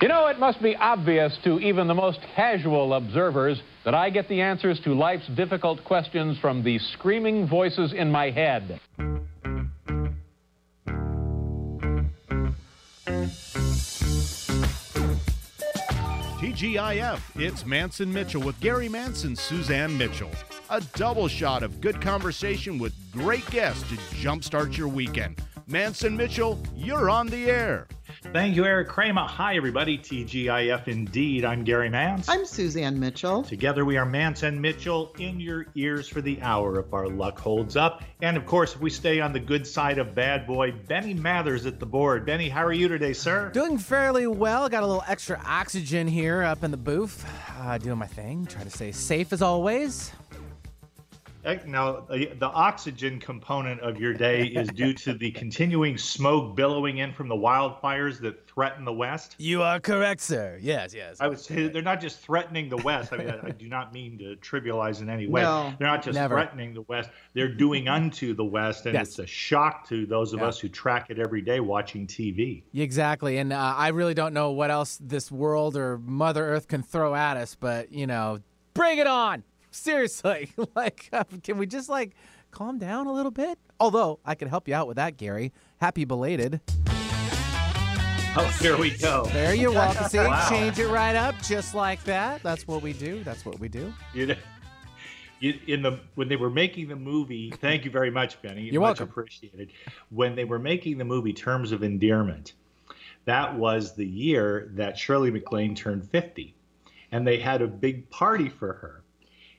You know, it must be obvious to even the most casual observers that I get the answers to life's difficult questions from the screaming voices in my head. TGIF, it's Mance and Mitchell with Gary Mance and, Suzanne Mitchell. A double shot of good conversation with great guests to jumpstart your weekend. Mance and Mitchell, you're on the air. Thank you, Eric Kramer. Hi, everybody. TGIF indeed. I'm Gary Mance. I'm Suzanne Mitchell. Together we are Mance and Mitchell in your ears for the hour if our luck holds up. And of course, if we stay on the good side of bad boy, Benny Mathers at the board. Benny, how are you today, sir? Doing fairly well. Got a little extra oxygen here up in the booth. Uh, doing my thing. Try to stay safe as always. Now, the oxygen component of your day is due to the continuing smoke billowing in from the wildfires that threaten the West. You are correct, sir. Yes, yes. I would say they're not just threatening the West. I mean, I do not mean to trivialize in any way. No, they're not just never. threatening the West. They're doing unto the West, and Yes. it's a shock to those of Yeah. us who track it every day watching TV. Exactly. And uh, I really don't know what else this world or Mother Earth can throw at us, but, you know, bring it on. Seriously. like, uh, can we just, like, calm down a little bit? Although, I can help you out with that, Gary. Happy belated. Oh, here we go. There you're welcome. See, Wow. change it right up just like that. That's what we do. That's what we do. You know, you, in the when they were making the movie, thank you very much, Benny. You're much welcome. appreciated. When they were making the movie Terms of Endearment, that was the year that Shirley MacLaine turned 50, and they had a big party for her.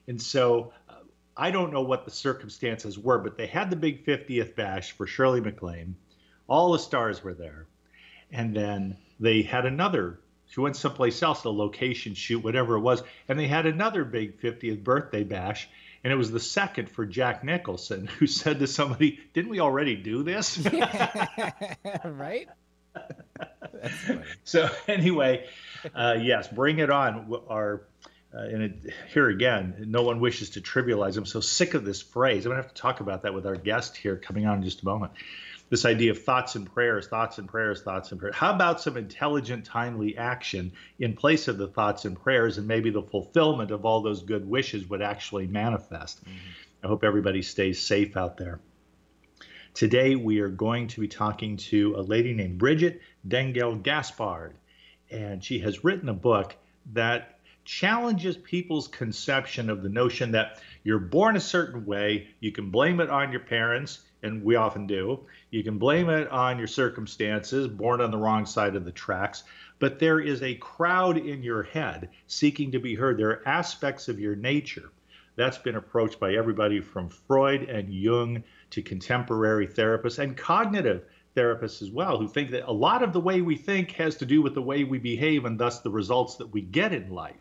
And so uh, I don't know what the circumstances were, but they had the big 50th bash for Shirley MacLaine. All the stars were there. And then they had another, she went someplace else, a location shoot, whatever it was. And they had another big 50th birthday bash. And it was the second for Jack Nicholson, who said to somebody, Didn't we already do this? right? so anyway, uh, yes, bring it on. Our uh, and it, here again, no one wishes to trivialize. I'm so sick of this phrase. I'm gonna have to talk about that with our guest here coming on in just a moment. This idea of thoughts and prayers, thoughts and prayers, thoughts and prayers. How about some intelligent, timely action in place of the thoughts and prayers, and maybe the fulfillment of all those good wishes would actually manifest? I hope everybody stays safe out there. Today, we are going to be talking to a lady named Bridgit Dengel Gaspard, and she has written a book that challenges people's conception of the notion that you're born a certain way, you can blame it on your parents, and we often do. You can blame it on your circumstances, born on the wrong side of the tracks, but there is a crowd in your head seeking to be heard. There are aspects of your nature that's been approached by everybody from Freud and Jung to contemporary therapists and cognitive therapists as well, who think that a lot of the way we think has to do with the way we behave and thus the results that we get in life.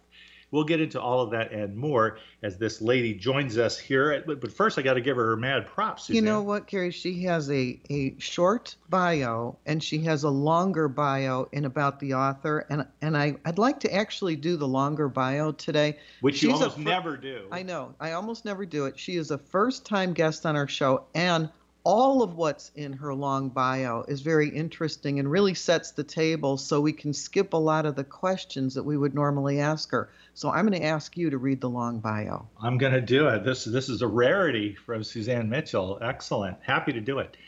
We'll get into all of that and more as this lady joins us here. But but first, I got to give her her mad props. You know what, Gary? She has a, a short bio and she has a longer bio in about the author. And and I, I'd like to actually do the longer bio today. Which you She's a almost fir- never do. I know. I almost never do it. She is a first time guest on our show, and all of what's in her long bio is very interesting and really sets the table so we can skip a lot of the questions that we would normally ask her. So I'm going to ask you to read the long bio. I'm going to do it. This this is a rarity from Suzanne Mitchell. Excellent. Happy to do it.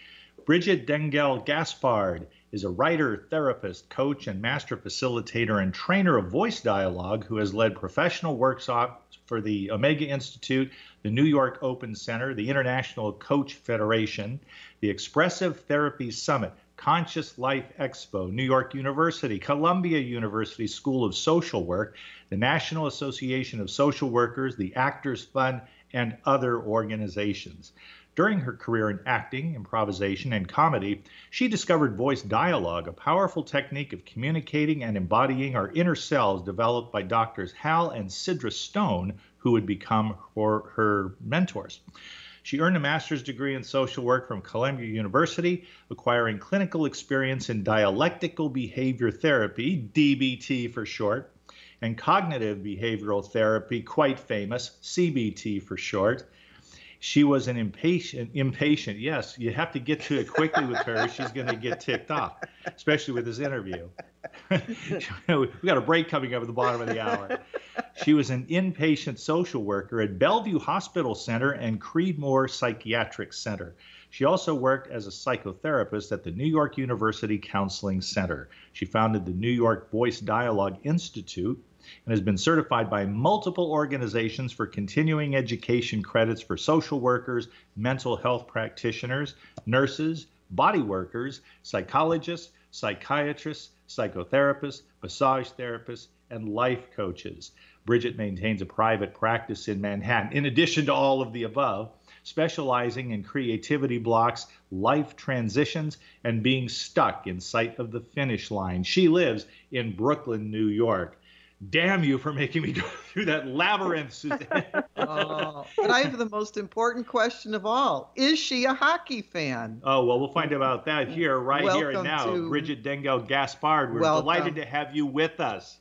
Bridgit Dengel Gaspard is a writer, therapist, coach, and master facilitator and trainer of voice dialogue who has led professional workshops for the Omega Institute, the New York Open Center, the International Coach Federation, the Expressive Therapy Summit, Conscious Life Expo, New York University, Columbia University School of Social Work, the National Association of Social Workers, the Actors Fund, and other organizations. During her career in acting, improvisation, and comedy, she discovered voice dialogue, a powerful technique of communicating and embodying our inner selves developed by doctors Hal and Sidra Stone, who would become her, her mentors. She earned a master's degree in social work from Columbia University, acquiring clinical experience in dialectical behavior therapy, DBT for short, and cognitive behavioral therapy, quite famous, CBT for short. She was an impatient, impatient. Yes, you have to get to it quickly with her. She's going to get ticked off, especially with this interview. we got a break coming up at the bottom of the hour. She was an inpatient social worker at Bellevue Hospital Center and Creedmoor Psychiatric Center. She also worked as a psychotherapist at the New York University Counseling Center. She founded the New York Voice Dialogue Institute and has been certified by multiple organizations for continuing education credits for social workers, mental health practitioners, nurses, body workers, psychologists, psychiatrists, psychotherapists, massage therapists, and life coaches. Bridgit maintains a private practice in Manhattan, in addition to all of the above, specializing in creativity blocks, life transitions, and being stuck in sight of the finish line. She lives in Brooklyn, New York. Damn you for making me go through that labyrinth, Suzanne. oh, but I have the most important question of all. Is she a hockey fan? Oh, well, we'll find out about that here, right welcome here and now. To... Bridgit Dengel Gaspard, we're welcome. delighted to have you with us.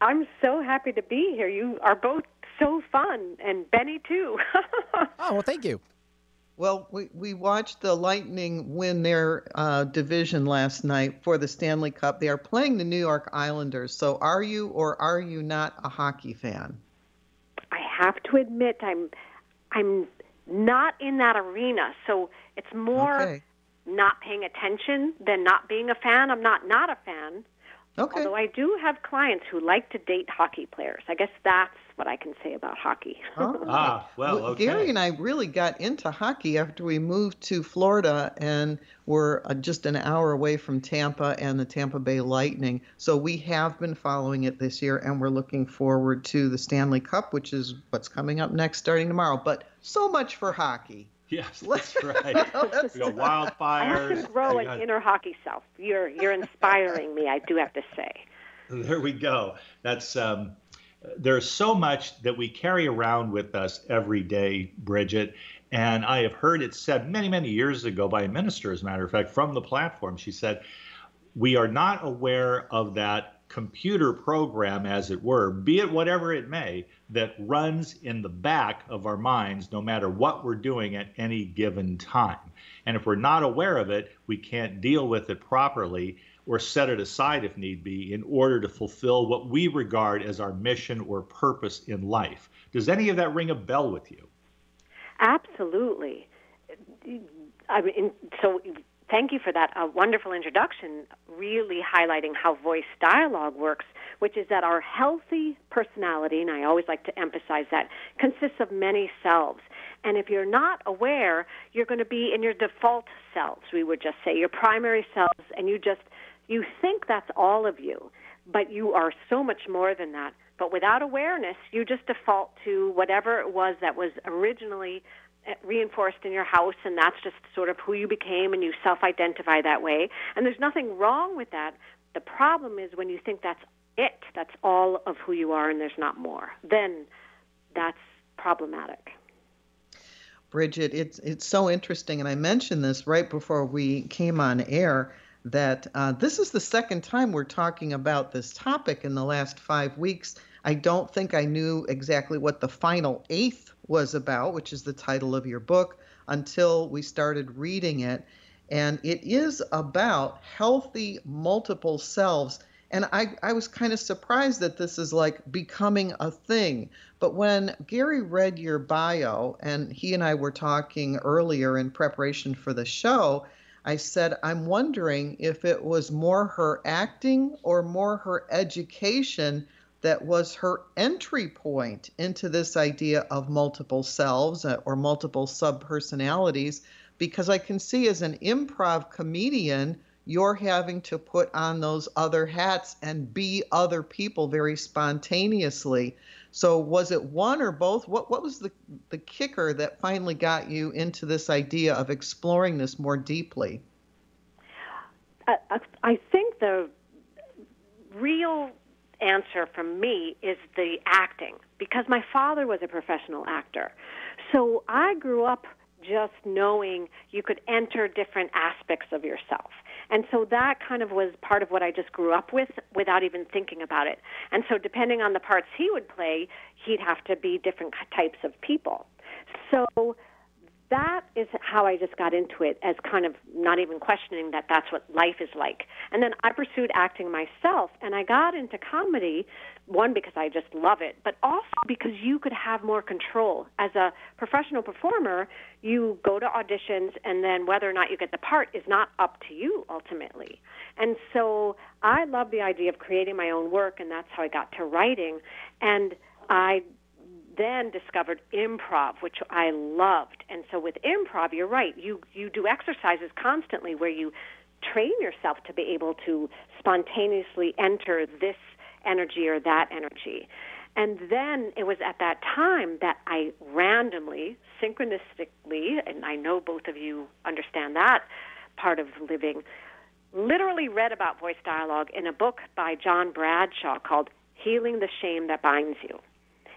I'm so happy to be here. You are both so fun, and Benny, too. oh, well, thank you. Well, we, we watched the Lightning win their uh, division last night for the Stanley Cup. They are playing the New York Islanders. So, are you or are you not a hockey fan? I have to admit, I'm I'm not in that arena. So it's more okay. not paying attention than not being a fan. I'm not not a fan. Okay. Although I do have clients who like to date hockey players. I guess that's what I can say about hockey. Oh. ah, well, okay. Gary and I really got into hockey after we moved to Florida and we're uh, just an hour away from Tampa and the Tampa Bay Lightning. So we have been following it this year and we're looking forward to the Stanley Cup, which is what's coming up next starting tomorrow. But so much for hockey. Yes, that's right. we got I wildfires. have to grow an got- inner hockey self. You're you're inspiring me. I do have to say. There we go. That's um, there's so much that we carry around with us every day, Bridgit. And I have heard it said many, many years ago by a minister, as a matter of fact, from the platform. She said, We are not aware of that computer program, as it were, be it whatever it may, that runs in the back of our minds no matter what we're doing at any given time. And if we're not aware of it, we can't deal with it properly or set it aside if need be in order to fulfill what we regard as our mission or purpose in life. Does any of that ring a bell with you? Absolutely. I mean, so thank you for that uh, wonderful introduction, really highlighting how voice dialogue works, which is that our healthy personality, and I always like to emphasize that, consists of many selves. And if you're not aware, you're going to be in your default selves, we would just say, your primary selves, and you just you think that's all of you, but you are so much more than that. But without awareness, you just default to whatever it was that was originally uh, reinforced in your house, and that's just sort of who you became, and you self identify that way. And there's nothing wrong with that. The problem is when you think that's it, that's all of who you are, and there's not more. Then that's problematic. Bridgit, it's it's so interesting, and I mentioned this right before we came on air that uh, this is the second time we're talking about this topic in the last five weeks. I don't think I knew exactly what the final eighth was about, which is the title of your book, until we started reading it. And it is about healthy multiple selves. And I, I was kind of surprised that this is like becoming a thing. But when Gary read your bio, and he and I were talking earlier in preparation for the show, I said, I'm wondering if it was more her acting or more her education that was her entry point into this idea of multiple selves uh, or multiple subpersonalities. Because I can see as an improv comedian, you're having to put on those other hats and be other people very spontaneously. So was it one or both? What what was the the kicker that finally got you into this idea of exploring this more deeply? I, I think the real answer from me is the acting because my father was a professional actor. So I grew up just knowing you could enter different aspects of yourself. And so that kind of was part of what I just grew up with without even thinking about it. And so depending on the parts he would play, he'd have to be different types of people. So that is how I just got into it as kind of not even questioning that that's what life is like. And then I pursued acting myself and I got into comedy one because I just love it, but also because you could have more control. As a professional performer, you go to auditions and then whether or not you get the part is not up to you ultimately. And so I love the idea of creating my own work and that's how I got to writing and I then discovered improv, which I loved. So with improv, you're right. You you do exercises constantly where you train yourself to be able to spontaneously enter this energy or that energy. And then it was at that time that I randomly, synchronistically, and I know both of you understand that part of living, literally read about voice dialogue in a book by John Bradshaw called Healing the Shame That Binds You.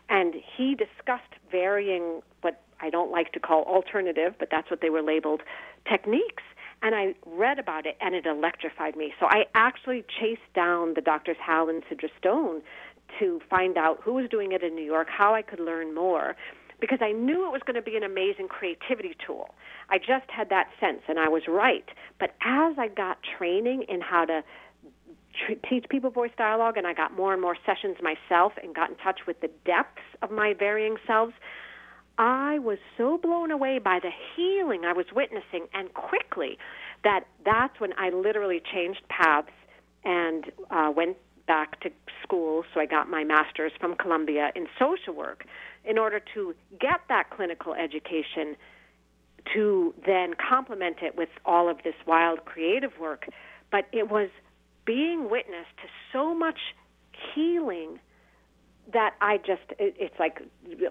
And he discussed varying, what I don't like to call alternative, but that's what they were labeled, techniques. And I read about it and it electrified me. So I actually chased down the doctors Hal and Sidra Stone to find out who was doing it in New York, how I could learn more because I knew it was going to be an amazing creativity tool. I just had that sense, and I was right. But as I got training in how to teach people voice dialogue, and I got more and more sessions myself and got in touch with the depths of my varying selves. I was so blown away by the healing I was witnessing, and quickly, that that's when I literally changed paths and uh, went back to school. So I got my master's from Columbia in social work in order to get that clinical education to then complement it with all of this wild creative work. But it was being witness to so much healing that I just it, it's like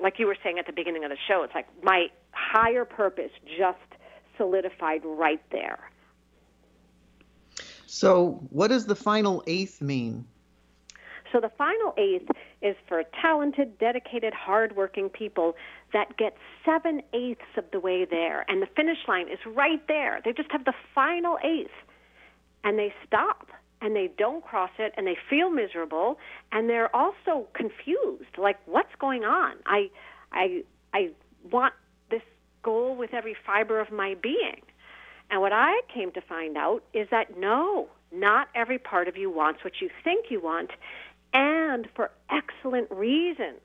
like you were saying at the beginning of the show it's like my higher purpose just solidified right there. So, what does the final eighth mean? So, the final eighth is for talented, dedicated, hardworking people that get seven eighths of the way there, and the finish line is right there. They just have the final eighth, and they stop and they don't cross it and they feel miserable and they're also confused like what's going on? I i i want this goal with every fiber of my being. And what i came to find out is that no not every part of you wants what you think you want and for excellent reasons.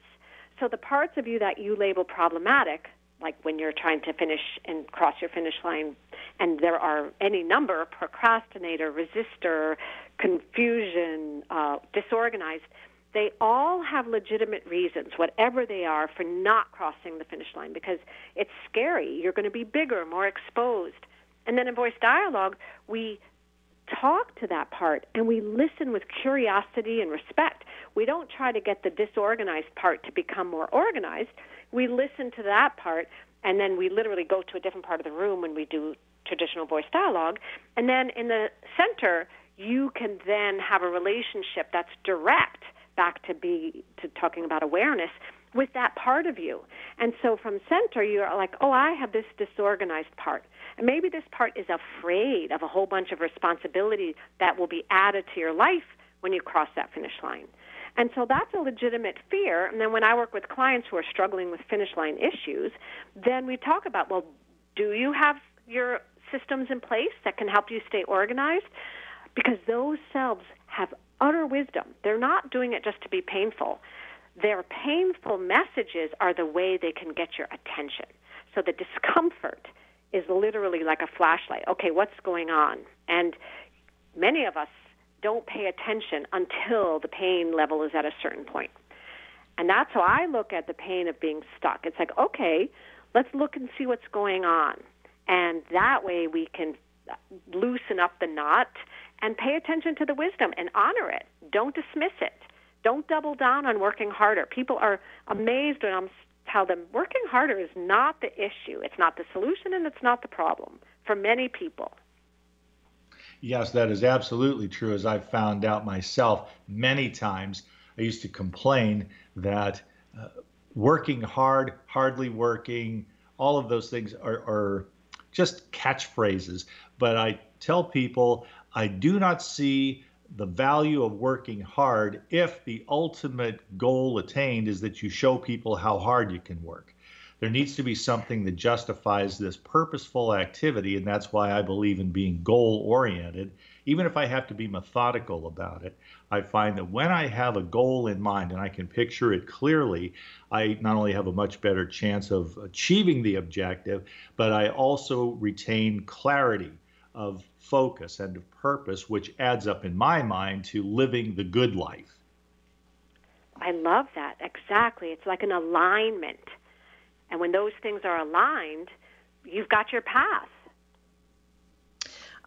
So the parts of you that you label problematic like when you're trying to finish and cross your finish line and there are any number procrastinator resistor confusion uh, disorganized they all have legitimate reasons whatever they are for not crossing the finish line because it's scary. You're going to be bigger more exposed. And then in voice dialogue we talk to that part and we listen with curiosity and respect. We don't try to get the disorganized part to become more organized we listen to that part and then we literally go to a different part of the room when we do traditional voice dialogue and then in the center you can then have a relationship that's direct back to be to talking about awareness with that part of you. And so from center, you're like, oh, I have this disorganized part. And maybe this part is afraid of a whole bunch of responsibility that will be added to your life when you cross that finish line. And so that's a legitimate fear. And then when I work with clients who are struggling with finish line issues, then we talk about, well, do you have your systems in place that can help you stay organized? Because those selves have utter wisdom. They're not doing it just to be painful. Their painful messages are the way they can get your attention. So the discomfort is literally like a flashlight. Okay, what's going on? And many of us don't pay attention until the pain level is at a certain point. And that's how I look at the pain of being stuck. It's like, okay, let's look and see what's going on. And that way we can loosen up the knot and pay attention to the wisdom and honor it. Don't dismiss it. Don't double down on working harder. People are amazed when I'm tell them working harder is not the issue. It's not the solution and it's not the problem for many people. Yes, that is absolutely true. As I've found out myself many times, I used to complain that uh, working hard, hardly working, all of those things are, are just catchphrases. But I tell people I do not see the value of working hard if the ultimate goal attained is that you show people how hard you can work. There needs to be something that justifies this purposeful activity, and that's why I believe in being goal oriented. Even if I have to be methodical about it, I find that when I have a goal in mind and I can picture it clearly, I not only have a much better chance of achieving the objective, but I also retain clarity of focus and of purpose, which adds up in my mind to living the good life. I love that. Exactly. It's like an alignment. And when those things are aligned, you've got your path.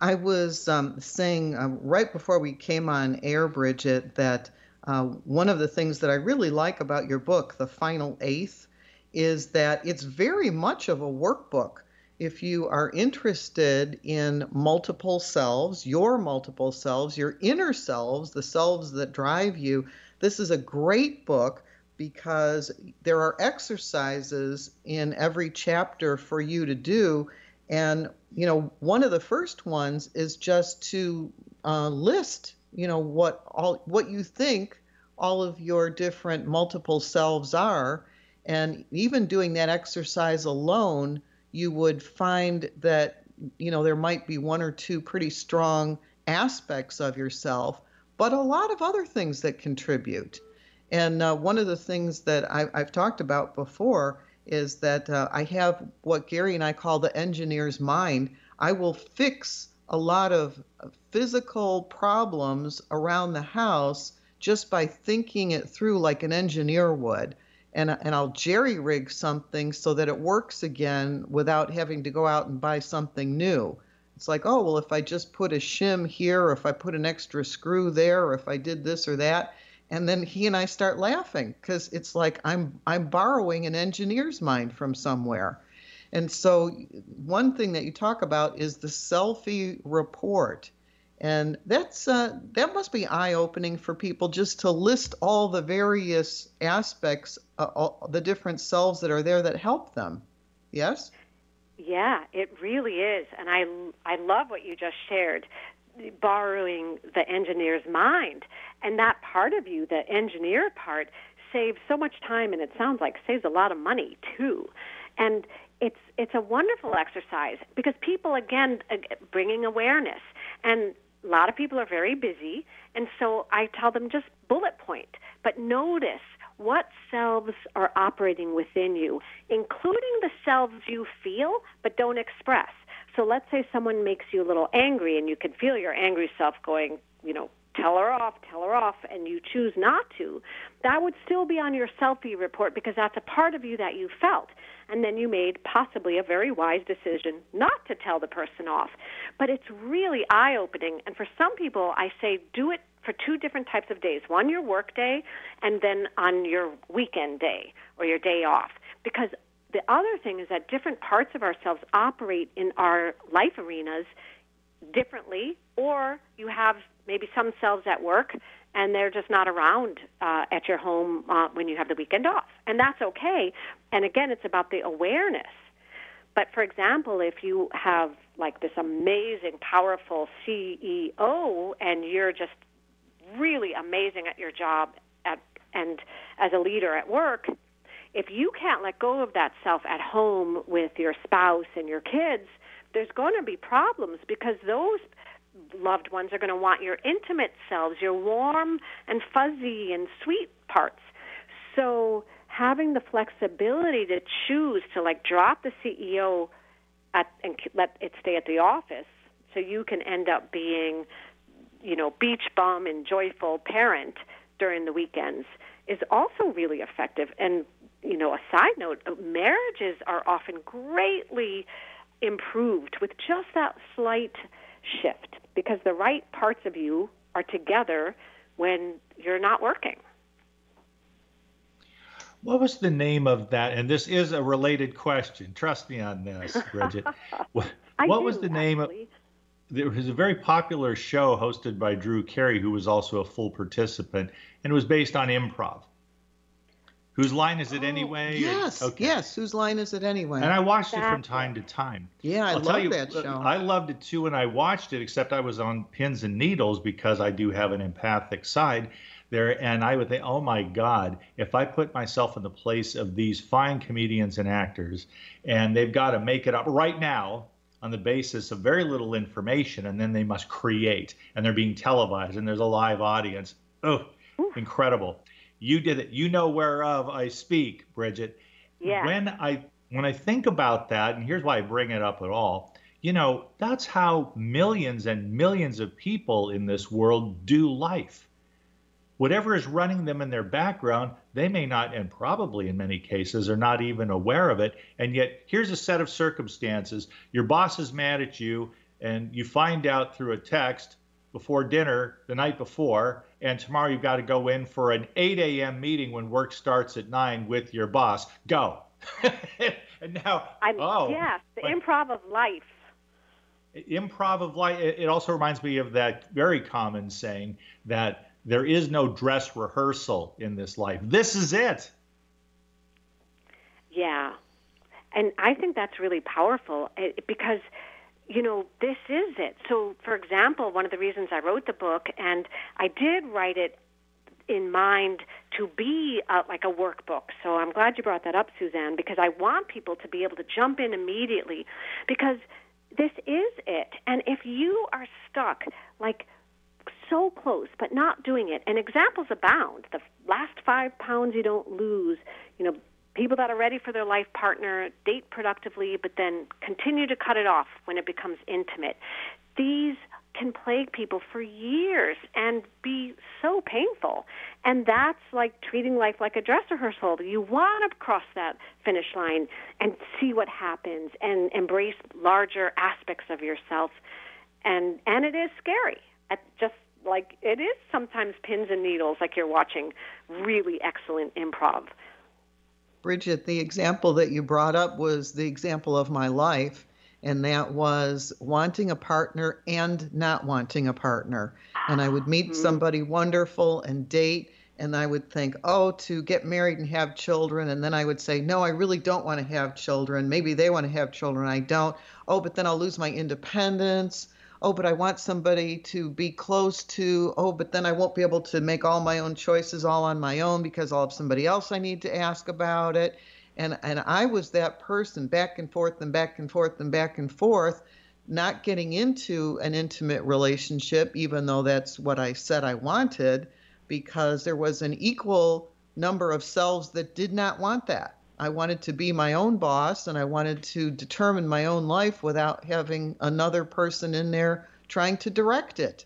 I was um, saying uh, right before we came on air, Bridgit, that uh, one of the things that I really like about your book, The Final Eighth, is that it's very much of a workbook. If you are interested in multiple selves, your multiple selves, your inner selves, the selves that drive you, this is a great book because there are exercises in every chapter for you to do. And, you know, one of the first ones is just to uh, list, you know, what all what you think all of your different multiple selves are. And even doing that exercise alone, you would find that, you know, there might be one or two pretty strong aspects of yourself but a lot of other things that contribute. And uh, one of the things that I, have talked about before is that uh, I have what Gary and I call the engineer's mind. I will fix a lot of physical problems around the house just by thinking it through like an engineer would. And, and I'll jerry rig something so that it works again without having to go out and buy something new. It's like, oh, well, if I just put a shim here, or if I put an extra screw there, or if I did this or that, and then he and I start laughing because it's like I'm I'm borrowing an engineer's mind from somewhere. And so one thing that you talk about is the selfie report. And that's uh, that must be eye-opening for people just to list all the various aspects, uh, all the different selves that are there that help them. Yes. Yeah, it really is, and I I love what you just shared, borrowing the engineer's mind, and that part of you, the engineer part, saves so much time, and it sounds like saves a lot of money too, and it's it's a wonderful exercise because people again uh, bringing awareness, and a lot of people are very busy, and so I tell them just bullet point, but notice what selves are operating within you, including the selves you feel but don't express. So let's say someone makes you a little angry and you can feel your angry self going, you know, tell her off, tell her off, and you choose not to, that would still be on your selfie report because that's a part of you that you felt. And then you made possibly a very wise decision not to tell the person off. But it's really eye opening. And for some people, I say do it for two different types of days one your work day and then on your weekend day or your day off because the other thing is that different parts of ourselves operate in our life arenas differently or you have maybe some selves at work and they're just not around uh, at your home uh, when you have the weekend off. And that's okay. And again it's about the awareness. But for example if you have like this amazing powerful ceo and you're just really amazing at your job at, and as a leader at work, if you can't let go of that self at home with your spouse and your kids, there's going to be problems because those loved ones are going to want your intimate selves, your warm and fuzzy and sweet parts. So having the flexibility to choose to like drop the CEO at and let it stay at the office so you can end up being you know, beach bum and joyful parent during the weekends is also really effective. And, you know, a side note, uh, marriages are often greatly improved with just that slight shift because the right parts of you are together when you're not working. What was the name of that? And this is a related question. Trust me on this, Bridgit. what, what was the actually. name of there was a very popular show hosted by Drew Carey, who was also a full participant, and it was based on improv. Whose line is it oh, anyway? Yes, okay. yes. Whose line is it anyway? And I watched it from time to time. Yeah, I love that show. I loved it too when I watched it, except I was on pins and needles because I do have an empathic side. there and I would think, oh my God, if I put myself in the place of these fine comedians and actors and they've got to make it up right now on the basis of very little information and then they must create and they're being televised and there's a live audience. Oh, incredible. You did it. You know whereof I speak, Bridgit. Yeah. When I when I think about that, and here's why I bring it up at all, you know, that's how millions and millions of people in this world do life. Whatever is running them in their background, they may not, and probably in many cases, are not even aware of it. And yet, here's a set of circumstances. Your boss is mad at you, and you find out through a text before dinner the night before, and tomorrow you've got to go in for an 8 a.m. meeting when work starts at 9 with your boss. Go. and now, I'm, oh, yes, the but- improv of life. improv of life it it also reminds me of that very common saying that there is no dress rehearsal in this life this is it Yeah. And I think that's really powerful eh, because, you know, this is it. So, for example, one of the reasons I wrote the book, and I did write it in mind to be uh, like a workbook. So I'm glad you brought that up, Suzanne, because I want people to be able to jump in immediately because this is it. And if you are stuck, like, so close but not doing it and examples abound the last five pounds you don't lose you know people that are ready for their life partner date productively but then continue to cut it off when it becomes intimate. These can plague people for years and be so painful. And that's like treating life like a dress rehearsal. You want to cross that finish line and see what happens and embrace larger aspects of yourself. And and it is scary. At just like it is sometimes pins and needles like you're watching really excellent improv Bridgit, the example that you brought up was the example of my life, and that was wanting a partner and not wanting a partner. And I would meet mm-hmm. somebody wonderful and date, and I would think, oh, to get married and have children. And then I would say, no, I really don't want to have children. Maybe they want to have children. I don't. Oh, but then I'll lose my independence. Oh, but I want somebody to be close to. Oh, but then I won't be able to make all my own choices all on my own because I'll have somebody else I need to ask about it. And and I was that person back and forth and back and forth and back and forth, not getting into an intimate relationship, even though that's what I said I wanted, because there was an equal number of selves that did not want that. I wanted to be my own boss and I wanted to determine my own life without having another person in there trying to direct it.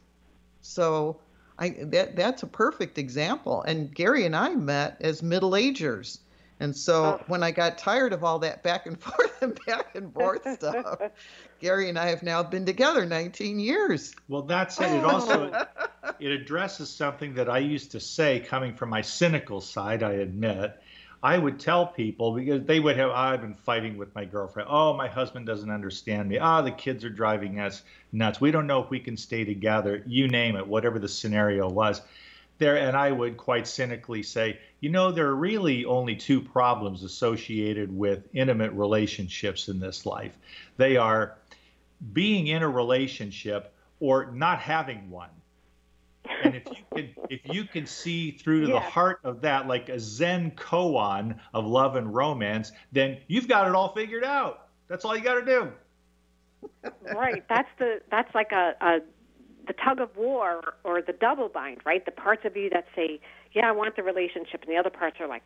So I that that's a perfect example. And Gary and I met as middle agers. And so Oh. when I got tired of all that back and forth and back and forth stuff, Gary and I have now been together 19 years. well that's it it also it addresses something that i used to say coming from my cynical side i admit i would tell people because they would have i've been fighting with my girlfriend. Oh my husband doesn't understand me. Ah the kids are driving us nuts. We don't know if we can stay together you name it whatever the scenario was. There and i would quite cynically say you know there are really only two problems associated with intimate relationships in this life. They are being in a relationship or not having one and if you can if you can see through to the heart of that like a zen koan of love and romance then you've got it all figured out. That's all you got to do. Right. That's the that's like a, a the tug of war or the double bind right? The parts of you that say yeah i want the relationship and the other parts are like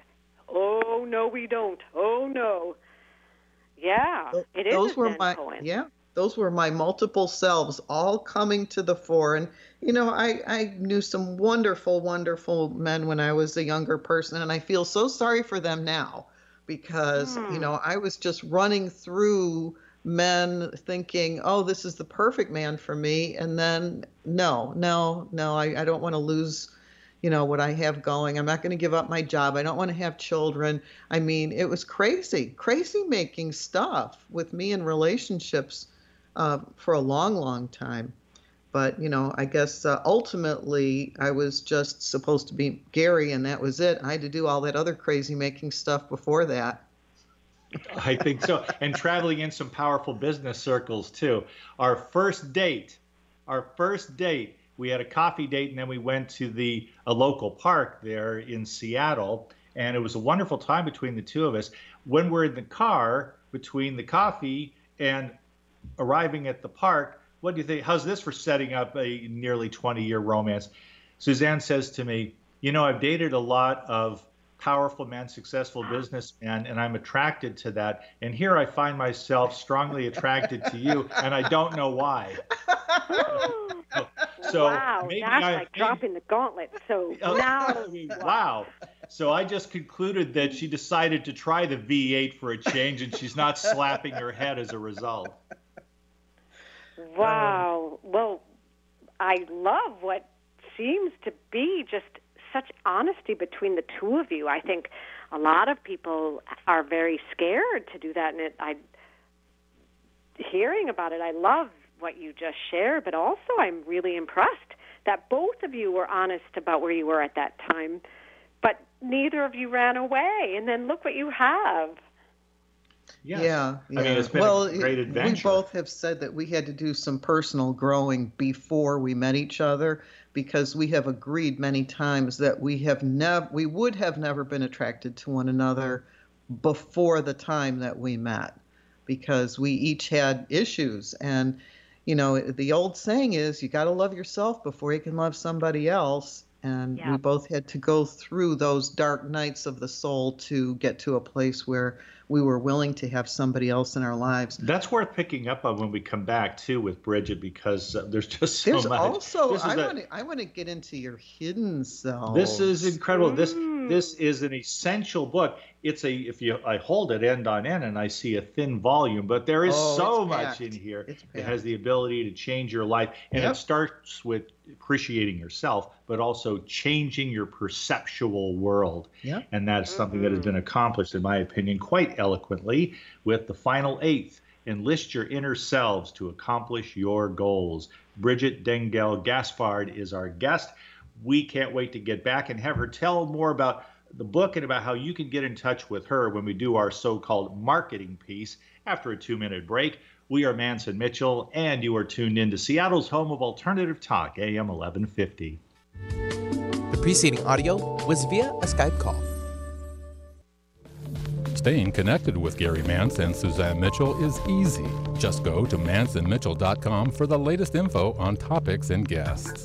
oh no we don't. Oh no. Yeah it is those a were my koan. yeah those were my multiple selves all coming to the fore and you know I, I knew some wonderful wonderful men when i was a younger person and i feel so sorry for them now because hmm. you know i was just running through men thinking oh this is the perfect man for me and then no no no i, I don't want to lose you know what I have going. I'm not going to give up my job. I don't want to have children. I mean, it was crazy, crazy making stuff with me in relationships uh, for a long, long time. But you know, I guess uh, ultimately I was just supposed to be Gary, and that was it. I had to do all that other crazy making stuff before that. I think so. And traveling in some powerful business circles too. Our first date, our first date, we had a coffee date, and then we went to the a local park there in Seattle, and it was a wonderful time between the two of us. When we're in the car between the coffee and arriving at the park, what do you think? How's this for setting up a nearly 20 year romance? Suzanne says to me, You know, I've dated a lot of powerful men, successful businessmen, and I'm attracted to that. And here I find myself strongly attracted to you, and I don't know why. so wow, maybe that's I, like maybe, dropping the gauntlet. So uh, now, wow. So I just concluded that she decided to try the V8 for a change, and she's not slapping her head as a result. Wow. Um, well, I love what seems to be just such honesty between the two of you. I think a lot of people are very scared to do that, and it, I hearing about it, I love what you just shared, but also I'm really impressed that both of you were honest about where you were at that time, but neither of you ran away. And then look what you have. Yes. Yeah, yeah. I mean, it's been well, a great adventure. We both have said that we had to do some personal growing before we met each other because we have agreed many times that we have never, we would have never been attracted to one another before the time that we met because we each had issues and you know the old saying is you got to love yourself before you can love somebody else and yeah. we both had to go through those dark nights of the soul to get to a place where we were willing to have somebody else in our lives. That's worth picking up on when we come back too with Bridgit because uh, there's just so there's much. Also, I want to I want to get into your hidden self. This is incredible. Mm. This this is an essential book. It's a if you I hold it end on end and I see a thin volume, but there is oh, so much in here. It has the ability to change your life, and yep. it starts with appreciating yourself, but also changing your perceptual world. Yeah. And that's mm-hmm. something that has been accomplished, in my opinion, quite eloquently with the final eighth. Enlist your inner selves to accomplish your goals. Bridgit Dengel Gaspard is our guest. We can't wait to get back and have her tell more about the book and about how you can get in touch with her when we do our so called marketing piece after a two minute break. We are Mance and Mitchell, and you are tuned in to Seattle's home of alternative talk, AM 1150. The preceding audio was via a Skype call. Staying connected with Gary Mance and Suzanne Mitchell is easy. Just go to manceandmitchell.com for the latest info on topics and guests.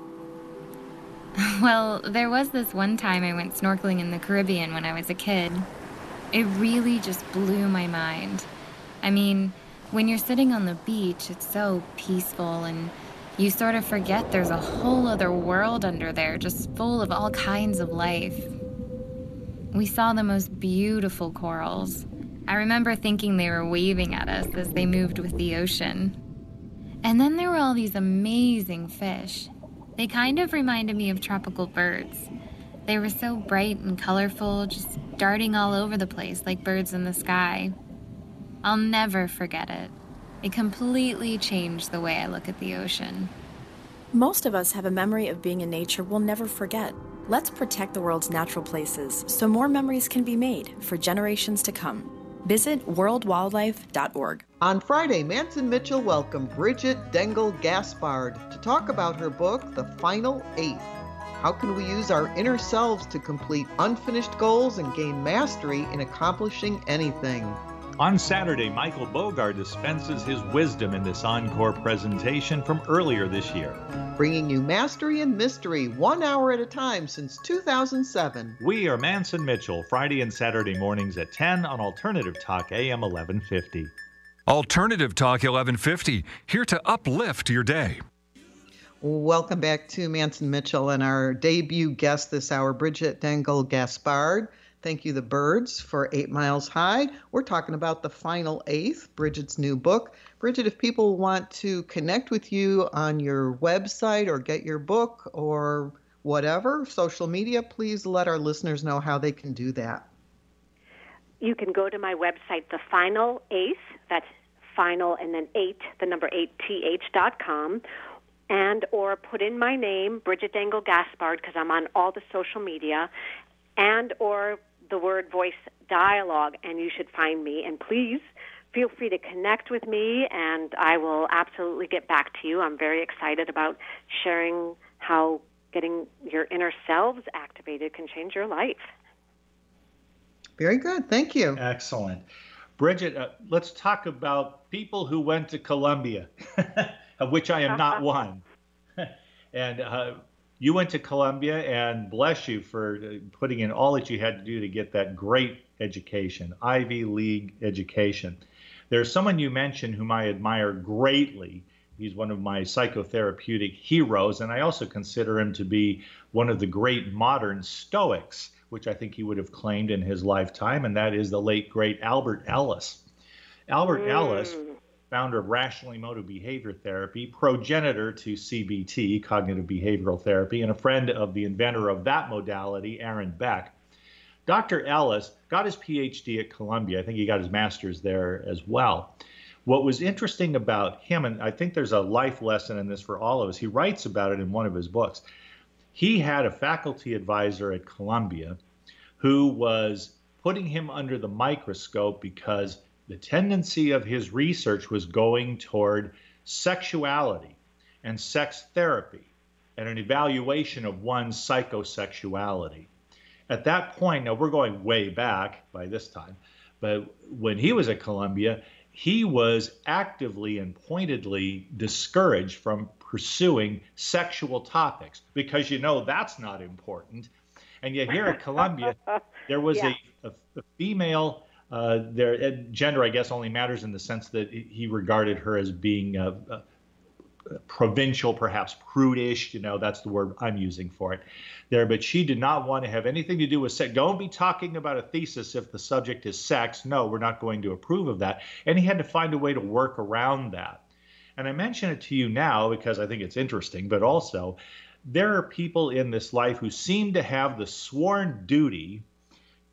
Well, there was this one time I went snorkeling in the Caribbean when I was a kid. It really just blew my mind. I mean, when you're sitting on the beach, it's so peaceful and you sort of forget there's a whole other world under there, just full of all kinds of life. We saw the most beautiful corals. I remember thinking they were waving at us as they moved with the ocean. And then there were all these amazing fish. They kind of reminded me of tropical birds. They were so bright and colorful, just darting all over the place like birds in the sky. I'll never forget it. It completely changed the way I look at the ocean. Most of us have a memory of being in nature we'll never forget. Let's protect the world's natural places so more memories can be made for generations to come. Visit worldwildlife.org. On Friday, Mance and Mitchell welcomed Bridgit Dengel Gaspard to talk about her book, The Final Eighth. How can we use our inner selves to complete unfinished goals and gain mastery in accomplishing anything? On Saturday, Michael Bogar dispenses his wisdom in this encore presentation from earlier this year. Bringing you mastery and mystery one hour at a time since 2007. We are Mance and Mitchell, Friday and Saturday mornings at 10 on Alternative Talk AM 1150. Alternative Talk 1150, here to uplift your day. Welcome back to Mance and Mitchell and our debut guest this hour, Bridgit Dengel Gaspard. Thank you, The Byrds, for Eight Miles High. We're talking about the final eighth, Bridgit's new book. Bridgit, if people want to connect with you on your website or get your book or whatever, social media, please let our listeners know how they can do that. You can go to my website, The Final Eighth, that's final and then eight, the number eight, th dot com, and or put in my name, Bridgit Dengel Gaspard, because I'm on all the social media, and or the word voice dialogue, and you should find me. And please feel free to connect with me, and I will absolutely get back to you. I'm very excited about sharing how getting your inner selves activated can change your life. Very good. Thank you. Excellent. Bridgit, uh, let's talk about people who went to Columbia, of which I am not one. and uh, you went to Columbia, and bless you for uh, putting in all that you had to do to get that great education, Ivy League education. There's someone you mentioned whom I admire greatly. He's one of my psychotherapeutic heroes, and I also consider him to be one of the great modern Stoics, which I think he would have claimed in his lifetime, and that is the late, great Albert Ellis. Albert mm. Ellis founder of rational emotive behavior therapy, progenitor to CBT, cognitive behavioral therapy, and a friend of the inventor of that modality, Aaron Beck. Dr. Ellis got his PhD at Columbia. I think he got his master's there as well. What was interesting about him, and I think there's a life lesson in this for all of us, he writes about it in one of his books. He had a faculty advisor at Columbia who was putting him under the microscope because the tendency of his research was going toward sexuality and sex therapy and an evaluation of one's psychosexuality. At that point, now we're going way back by this time, but when he was at Columbia, he was actively and pointedly discouraged from pursuing sexual topics because you know that's not important. And yet, here at Columbia, there was yeah. a, a, a female uh, their gender, I guess, only matters in the sense that he regarded her as being uh, uh, provincial, perhaps prudish. You know, that's the word I'm using for it there. But she did not want to have anything to do with sex. Don't be talking about a thesis if the subject is sex. No, we're not going to approve of that. And he had to find a way to work around that. And I mention it to you now because I think it's interesting, but also there are people in this life who seem to have the sworn duty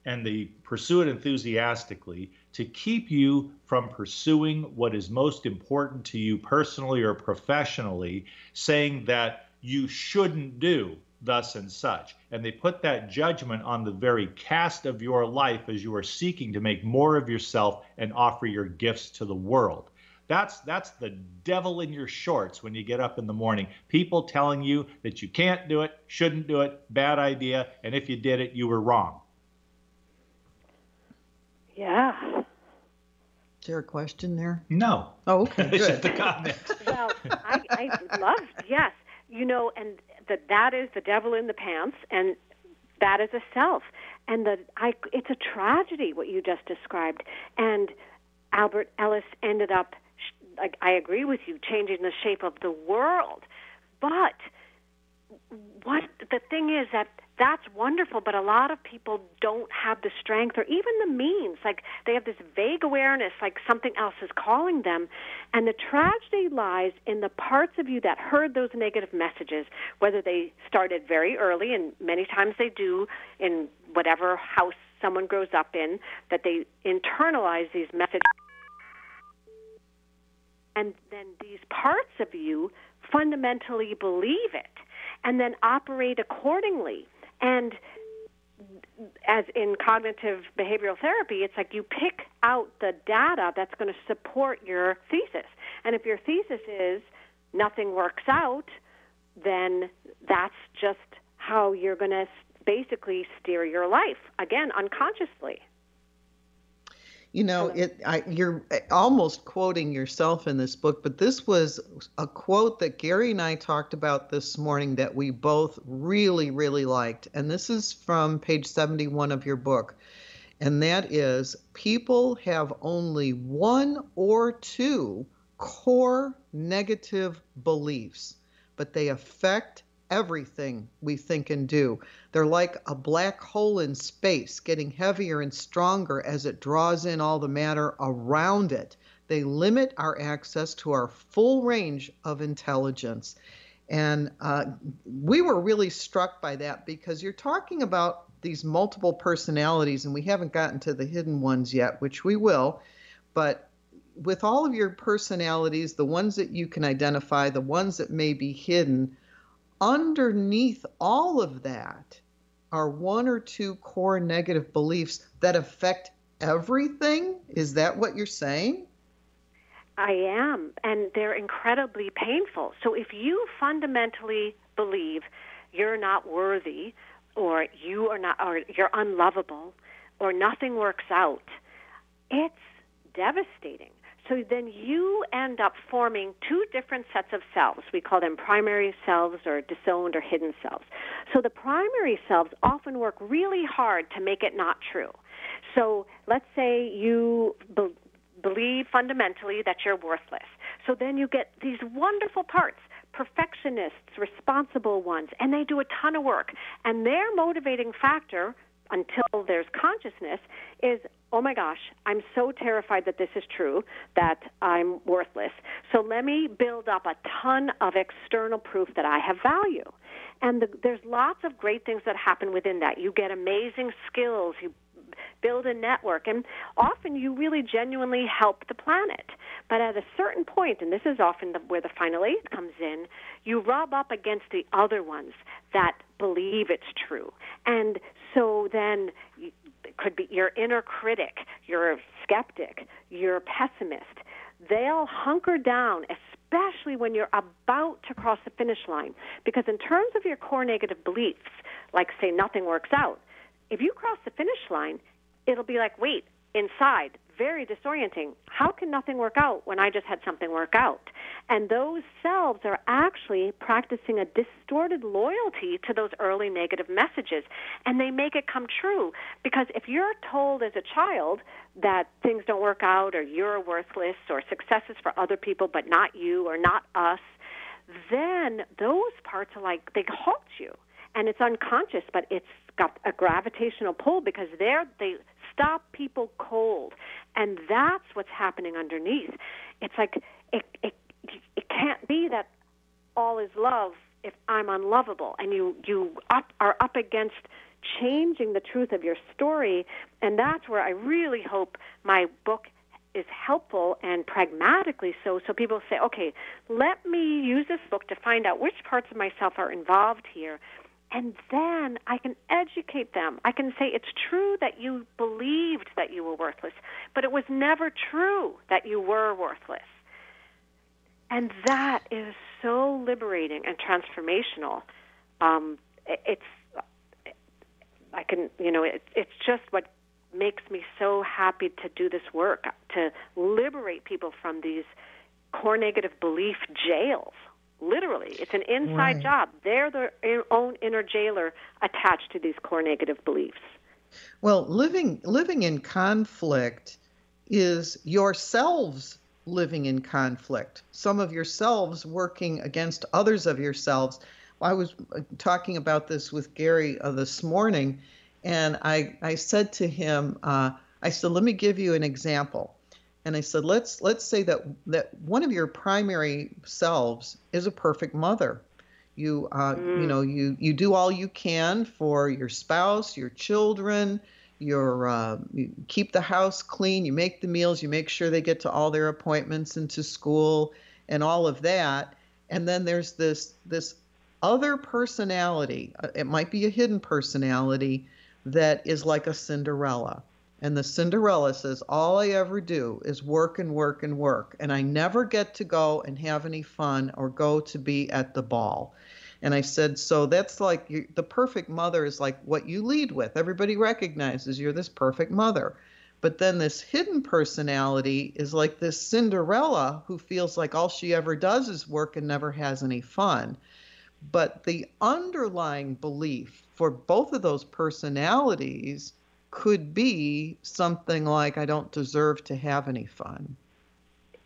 and they pursue it enthusiastically to keep you from pursuing what is most important to you personally or professionally, saying that you shouldn't do thus and such. And they put that judgment on the very cast of your life as you are seeking to make more of yourself and offer your gifts to the world. That's that's the devil in your shorts when you get up in the morning. People telling you that you can't do it, shouldn't do it, bad idea, and if you did it, you were wrong. Yeah. Is there a question there? No. Oh, okay. Good. just a comment. well, I, I love yes, you know, and that that is the devil in the pants, and that is a self, and the I. It's a tragedy what you just described, and Albert Ellis ended up. Like I agree with you, changing the shape of the world, but what the thing is that that's wonderful, but a lot of people don't have the strength or even the means. Like they have this vague awareness, like something else is calling them. And the tragedy lies in the parts of you that heard those negative messages, whether they started very early, and many times they do in whatever house someone grows up in, that they internalize these messages. And then these parts of you fundamentally believe it and then operate accordingly. And as in cognitive behavioral therapy, it's like you pick out the data that's going to support your thesis. And if your thesis is nothing works out, then that's just how you're going to basically steer your life again unconsciously. You know, uh-huh. it. I, you're uh, almost quoting yourself in this book, but this was a quote that Gary and I talked about this morning that we both really, really liked, and this is from page 71 of your book, and that is: people have only one or two core negative beliefs, but they affect everything we think and do. They're like a black hole in space, getting heavier and stronger as it draws in all the matter around it. They limit our access to our full range of intelligence. And uh, we were really struck by that because you're talking about these multiple personalities, and we haven't gotten to the hidden ones yet, which we will. But with all of your personalities, the ones that you can identify, the ones that may be hidden, underneath all of that are one or two core negative beliefs that affect everything? Is that what you're saying? I am, and they're incredibly painful. So if you fundamentally believe you're not worthy, or you are not, or you're unlovable, or nothing works out, it's devastating. So then you end up forming two different sets of selves. We call them primary selves or disowned or hidden selves. So the primary selves often work really hard to make it not true. So let's say you be- believe fundamentally that you're worthless. So then you get these wonderful parts perfectionists, responsible ones, and they do a ton of work. And their motivating factor until there's consciousness is oh my gosh, I'm so terrified that this is true, that I'm worthless. So let me build up a ton of external proof that I have value. And the, there's lots of great things that happen within that. You get amazing skills, you build a network, and often you really genuinely help the planet. But at a certain point, and this is often the, where the final eight comes in, you rub up against the other ones that believe it's true. And so then could be your inner critic, your skeptic, your pessimist. They'll hunker down, especially when you're about to cross the finish line. Because in terms of your core negative beliefs, like say nothing works out, if you cross the finish line, it'll be like, wait, inside, very disorienting. How can nothing work out when I just had something work out? And those selves are actually practicing a distorted loyalty to those early negative messages. And they make it come true. Because if you're told as a child that things don't work out, or you're worthless, or success is for other people but not you, or not us, then those parts are like, they halt you. And it's unconscious, but it's got a gravitational pull because they're, they stop people cold. And that's what's happening underneath. It's like it, it, it can't be that all is love if I'm unlovable. And you, you up, are up against changing the truth of your story. And that's where I really hope my book is helpful and pragmatically so so people say okay let me use this book to find out which parts of myself are involved here and then I can educate them. I can say it's true that you believed that you were worthless, but it was never true that you were worthless. And that is so liberating and transformational. Um, it's, I can, you know, it, it's just what makes me so happy to do this work to liberate people from these core negative belief jails literally. It's an inside right. job. They're their own inner jailer attached to these core negative beliefs. Well, living living in conflict is yourselves living in conflict. Some of yourselves working against others of yourselves. I was uh, talking about this with Gary uh, this morning, and I I said to him, uh, I said, let me give you an example and I said, let's let's say that that one of your primary selves is a perfect mother. You uh, mm. you know you you do all you can for your spouse, your children. You're, uh, you keep the house clean. You make the meals. You make sure they get to all their appointments and to school and all of that. And then there's this this other personality. Uh, it might be a hidden personality that is like a Cinderella. And the Cinderella says, All I ever do is work and work and work. And I never get to go and have any fun or go to be at the ball. And I said, So that's like the perfect mother is like what you lead with. Everybody recognizes you're this perfect mother. But then this hidden personality is like this Cinderella who feels like all she ever does is work and never has any fun. But the underlying belief for both of those personalities could be something like, I don't deserve to have any fun.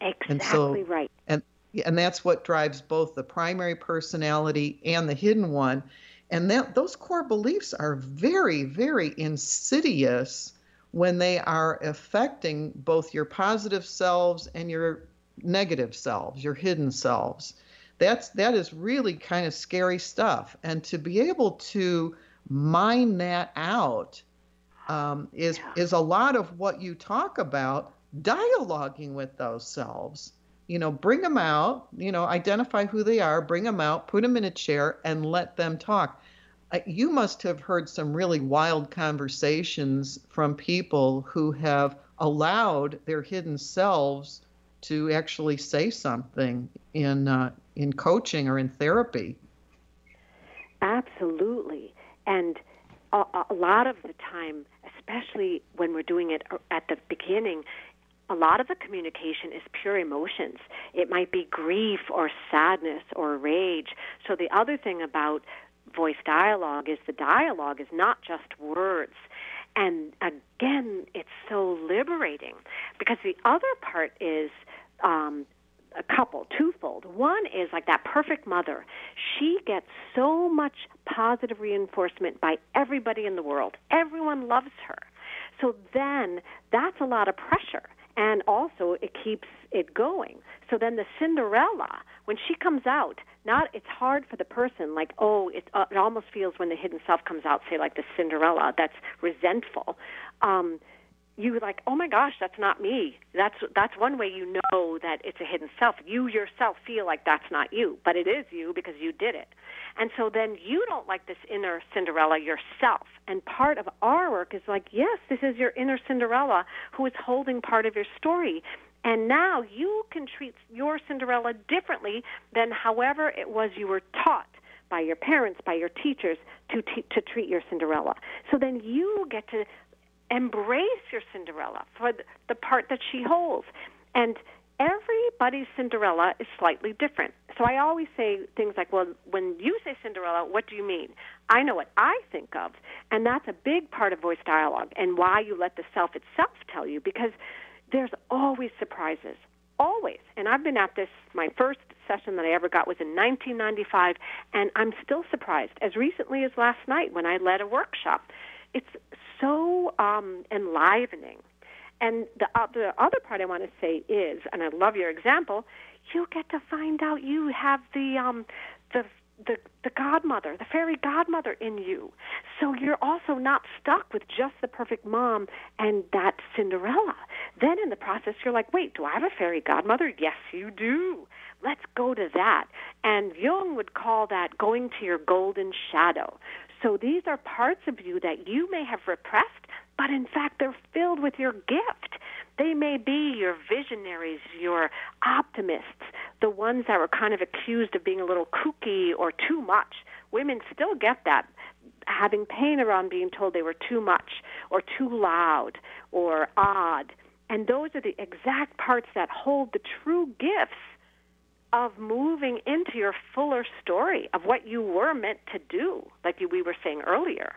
Exactly and so, right. And and that's what drives both the primary personality and the hidden one. And that those core beliefs are very, very insidious when they are affecting both your positive selves and your negative selves, your hidden selves. That's that is really kind of scary stuff. And to be able to mine that out um, is is a lot of what you talk about dialoguing with those selves. You know bring them out you know identify who they are bring them out put them in a chair and let them talk. You must have heard some really wild conversations from people who have allowed their hidden selves to actually say something in uh, in coaching or in therapy. Absolutely, and a, a lot of the time, especially when we're doing it at the beginning, a lot of the communication is pure emotions. It might be grief or sadness or rage. So the other thing about voice dialogue is the dialogue is not just words. And again, it's so liberating because the other part is um, a couple, twofold. One is like that perfect mother. She gets so much positive reinforcement by everybody in the world. Everyone loves her. So then that's a lot of pressure. And also, it keeps it going. So then the Cinderella, when she comes out, not it's hard for the person like oh it uh, it almost feels when the hidden self comes out say like the Cinderella that's resentful. Um, you like, oh my gosh, that's not me. That's that's one way you know that it's a hidden self. You yourself feel like that's not you, but it is you because you did it. And so then you don't like this inner Cinderella yourself. And part of our work is like, yes, this is your inner Cinderella who is holding part of your story. And now you can treat your Cinderella differently than however it was you were taught by your parents, by your teachers to t- to treat your Cinderella. So then you get to embrace your Cinderella for the part that she holds. And everybody's Cinderella is slightly different. So I always say things like, well, when you say Cinderella, what do you mean? I know what I think of. And that's a big part of voice dialogue and why you let the self itself tell you because there's always surprises. Always. And I've been at this, my first session that I ever got was in 1995, and I'm still surprised. As recently as last night when I led a workshop. It's so um, enlivening. And the, uh, the other part I want to say is, and I love your example, you get to find out you have the um, the the the godmother, the fairy godmother in you. So you're also not stuck with just the perfect mom and that Cinderella. Then in the process you're like, "Wait, do I have a fairy godmother?" Yes, you do. Let's go to that. And Jung would call that going to your golden shadow. So these are parts of you that you may have repressed, but in fact they're filled with your gift. They may be your visionaries, your optimists, the ones that were kind of accused of being a little kooky or too much. Women still get that, having pain around being told they were too much or too loud or odd. And those are the exact parts that hold the true gifts of moving into your fuller story of what you were meant to do, like we were saying earlier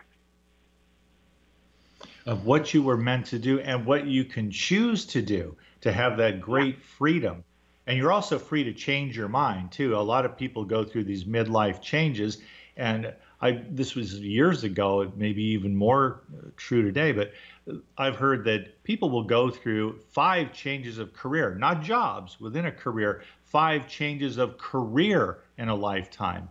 of what you were meant to do and what you can choose to do to have that great freedom. And you're also free to change your mind too. A lot of people go through these midlife changes, and I this was years ago, maybe even more true today. But I've heard that people will go through five changes of career, not jobs within a career, five changes of career in a lifetime.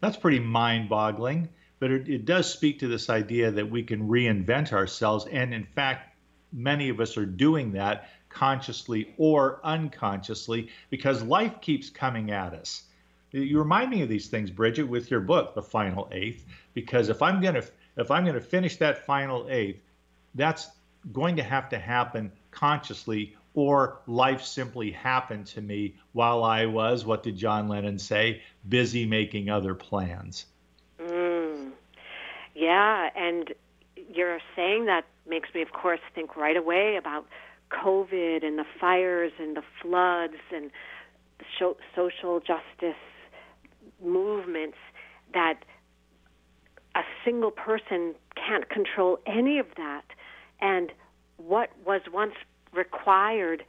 That's pretty mind-boggling but it, it does speak to this idea that we can reinvent ourselves. And in fact, many of us are doing that consciously or unconsciously because life keeps coming at us. You remind me of these things, Bridgit, with your book, The Final Eighth, because if I'm gonna if I'm gonna finish that final eighth, that's going to have to happen consciously or life simply happened to me while I was, what did John Lennon say, busy making other plans. Mm. Yeah, and you're saying that makes me, of course, think right away about COVID and the fires and the floods and social justice movements that a single person can't control any of that. And what was once required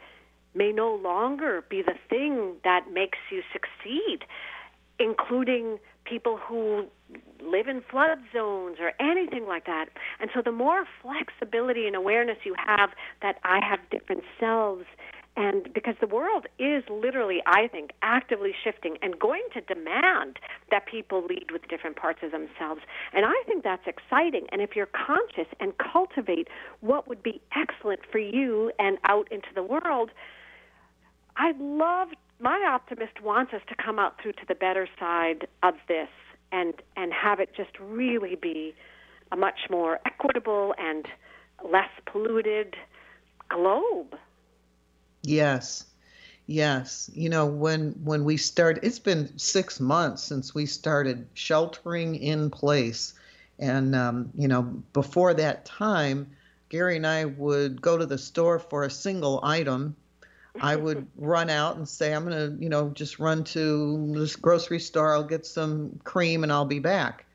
may no longer be the thing that makes you succeed, including people who live in flood zones or anything like that. And so the more flexibility and awareness you have that I have different selves and because the world is literally, I think, actively shifting and going to demand that people lead with different parts of themselves. And I think that's exciting. And if you're conscious and cultivate what would be excellent for you and out into the world, I love my optimist wants us to come out through to the better side of this and and have it just really be a much more equitable and less polluted globe. Yes. Yes. You know, when when we start it's been 6 months since we started sheltering in place and um, you know, before that time, Gary and I would go to the store for a single item. I would run out and say, I'm going to, you know, just run to this grocery store. I'll get some cream and I'll be back.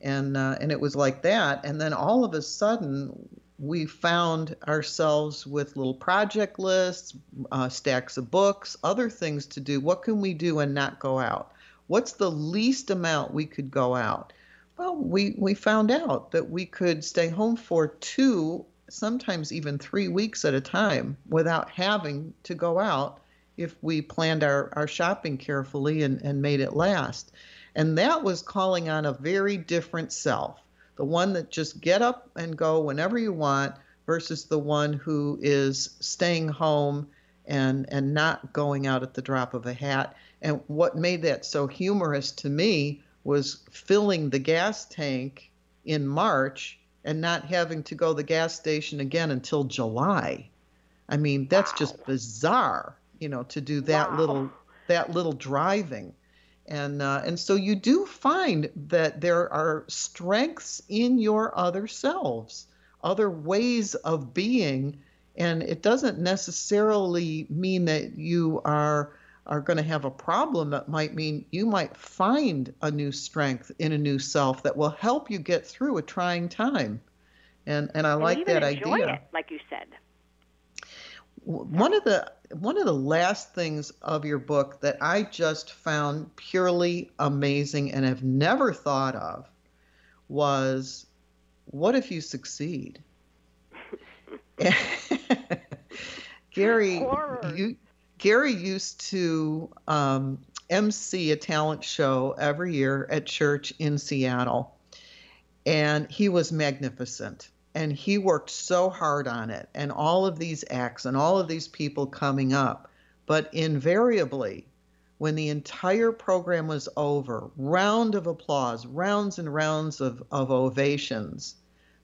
And uh, and it was like that. And then all of a sudden, we found ourselves with little project lists, uh, stacks of books, other things to do. What can we do and not go out? What's the least amount we could go out? Well, we, we found out that we could stay home for two, sometimes even three weeks at a time without having to go out if we planned our, our shopping carefully and, and made it last. And that was calling on a very different self the one that just get up and go whenever you want versus the one who is staying home and and not going out at the drop of a hat. And what made that so humorous to me was filling the gas tank in March and not having to go to the gas station again until July. I mean, that's wow. just bizarre, you know, to do that wow. little that little driving and uh, and so you do find that there are strengths in your other selves, other ways of being, and it doesn't necessarily mean that you are are going to have a problem. That might mean you might find a new strength in a new self that will help you get through a trying time. And and I and like that idea. It, like you said. One of the one of the last things of your book that I just found purely amazing and have never thought of was what if you succeed? Gary, you, Gary used to um, MC a talent show every year at church in Seattle, and he was magnificent and he worked so hard on it and all of these acts and all of these people coming up. But invariably when the entire program was over round of applause rounds and rounds of, of ovations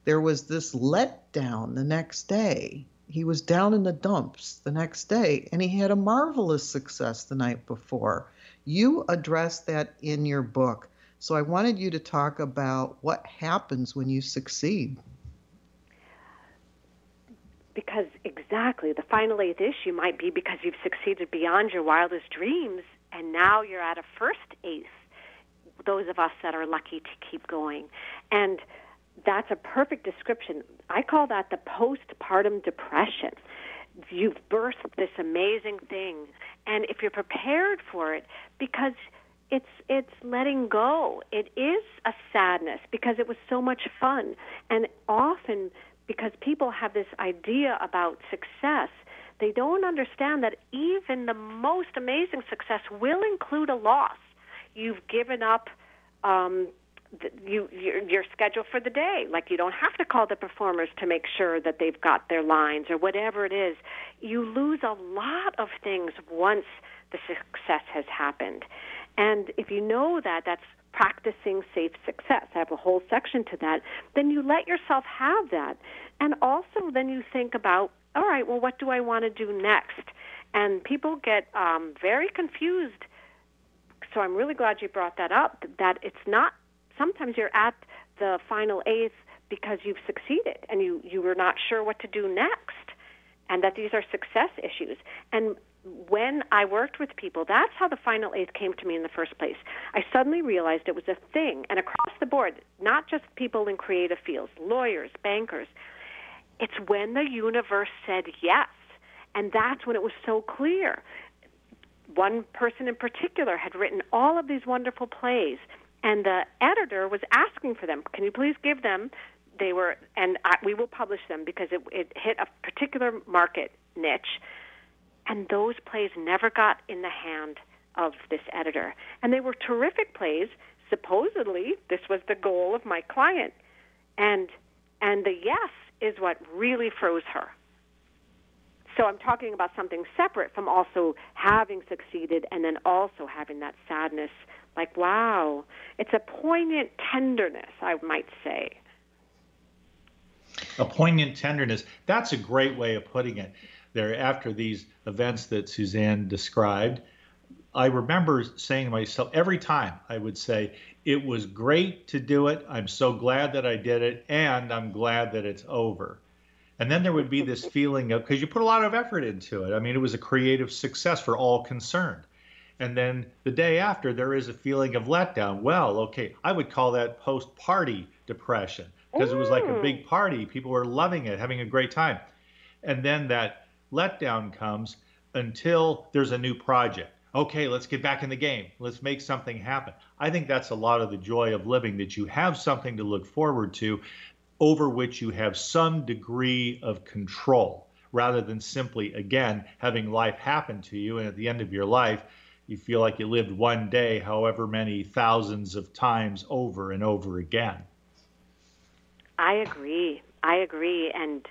there was this letdown the next day. He was down in the dumps the next day and he had a marvelous success the night before. You address that in your book so i wanted you to talk about what happens when you succeed because exactly the final eighth issue might be because you've succeeded beyond your wildest dreams and now you're at a first eighth those of us that are lucky to keep going. And that's a perfect description. I call that the postpartum depression. You've birthed this amazing thing and if you're prepared for it because it's it's letting go. It is a sadness because it was so much fun and often because people have this idea about success. They don't understand that even the most amazing success will include a loss. You've given up um, the, you your, your schedule for the day. Like you don't have to call the performers to make sure that they've got their lines or whatever it is. You lose a lot of things once the success has happened. And if you know that, that's practicing safe success. I have a whole section to that. Then you let yourself have that. And also, then you think about, all right, well, what do I want to do next? And people get um, very confused. So I'm really glad you brought that up. That it's not. Sometimes you're at the final eighth because you've succeeded and you you were not sure what to do next, and that these are success issues. And when I worked with people, that's how the final eighth came to me in the first place. I suddenly realized it was a thing, and across the board, not just people in creative fields, lawyers, bankers. It's when the universe said yes, and that's when it was so clear. One person in particular had written all of these wonderful plays, and the editor was asking for them. Can you please give them? They were, and I, we will publish them because it, it hit a particular market niche and those plays never got in the hand of this editor. And they were terrific plays. Supposedly, this was the goal of my client. And and the yes is what really froze her. So I'm talking about something separate from also having succeeded and then also having that sadness like wow, it's a poignant tenderness, I might say. A poignant tenderness. That's a great way of putting it there after these events that Suzanne described, I remember saying to myself every time I would say, It was great to do it. I'm so glad that I did it, and I'm glad that it's over. And then there would be this feeling of, because you put a lot of effort into it. I mean, it was a creative success for all concerned. And then the day after, there is a feeling of letdown. Well, okay, I would call that post party depression because it was like a big mm. party. People were loving it, having a great time. And then that letdown comes until there's a new project. Okay, let's get back in the game. Let's make something happen. I think that's a lot of the joy of living that you have something to look forward to over which you have some degree of control rather than simply, again, having life happen to you. And at the end of your life, you feel like you lived one day, however many thousands of times over and over again. I agree. I agree. And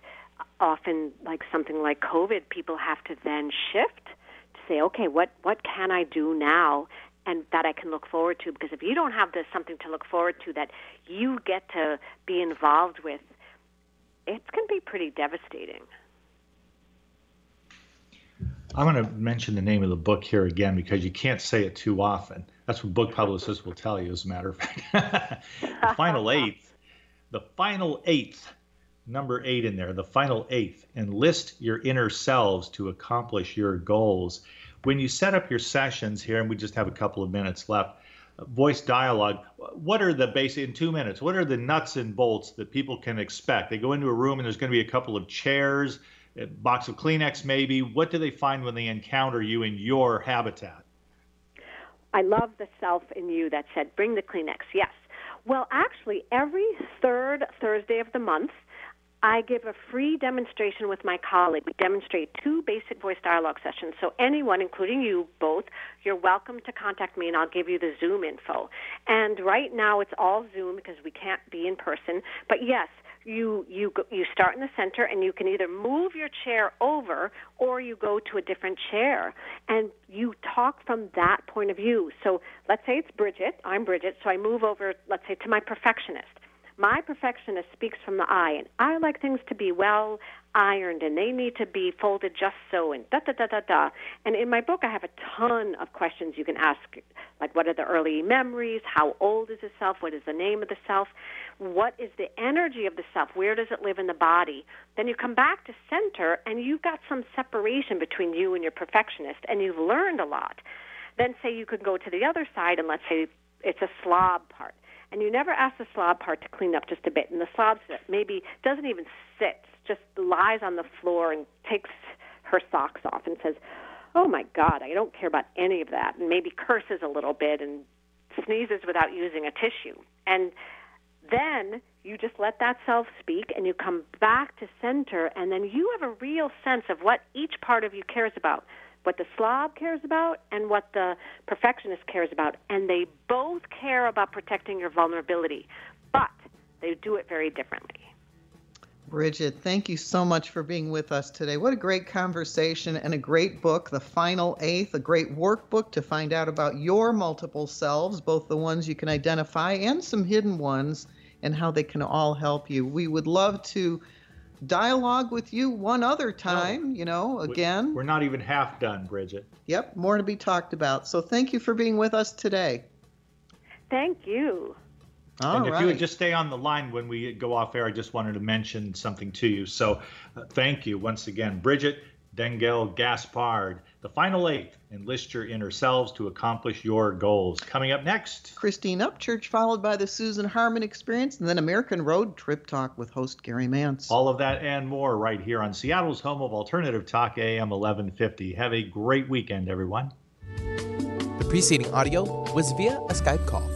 often like something like COVID, people have to then shift to say, okay, what what can I do now? And that I can look forward to because if you don't have this something to look forward to that you get to be involved with, it's going to be pretty devastating. I'm going to mention the name of the book here again because you can't say it too often. That's what book publicists will tell you, as a matter of fact. the final eighth. The final eighth number eight in there, the final eighth, enlist your inner selves to accomplish your goals. When you set up your sessions here, and we just have a couple of minutes left, uh, voice dialogue, what are the basic, in two minutes, what are the nuts and bolts that people can expect? They go into a room and there's going to be a couple of chairs, a box of Kleenex maybe. What do they find when they encounter you in your habitat? I love the self in you that said, bring the Kleenex. Yes. Well, actually, every third Thursday of the month, I give a free demonstration with my colleague. We demonstrate two basic voice dialogue sessions. So anyone, including you both, you're welcome to contact me and I'll give you the Zoom info. And right now it's all Zoom because we can't be in person. But yes, you you you start in the center and you can either move your chair over or you go to a different chair and you talk from that point of view. So let's say it's Bridgit, I'm Bridgit, so I move over let's say to my perfectionist my perfectionist speaks from the I, and I like things to be well ironed, and they need to be folded just so, and da da da da da. And in my book, I have a ton of questions you can ask, like what are the early memories? How old is the self? What is the name of the self? What is the energy of the self? Where does it live in the body? Then you come back to center, and you've got some separation between you and your perfectionist, and you've learned a lot. Then say you could go to the other side, and let's say it's a slob part and you never ask the slob part to clean up just a bit. And the slob maybe doesn't even sit, just lies on the floor and takes her socks off and says, "Oh my God, I don't care about any of that," and maybe curses a little bit and sneezes without using a tissue. And then you just let that self speak and you come back to center and then you have a real sense of what each part of you cares about what the slob cares about and what the perfectionist cares about. And they both care about protecting your vulnerability, but they do it very differently. Bridgit, thank you so much for being with us today. What a great conversation and a great book, The Final Eighth, a great workbook to find out about your multiple selves, both the ones you can identify and some hidden ones, and how they can all help you. We would love to dialogue with you one other time, you know, again. We're not even half done, Bridgit. Yep, more to be talked about. So thank you for being with us today. Thank you. All and if you would just stay on the line when we go off air, I just wanted to mention something to you. So uh, thank you once again, Bridgit Dengel Gaspard. The final eight enlist your inner selves to accomplish your goals. Coming up next, Christine Upchurch, followed by the Susan Harmon Experience, and then American Road Trip Talk with host Gary Mance. all of that and more right here on Seattle's home of alternative talk AM 1150. Have a great weekend, everyone. The preceding audio was via a Skype call.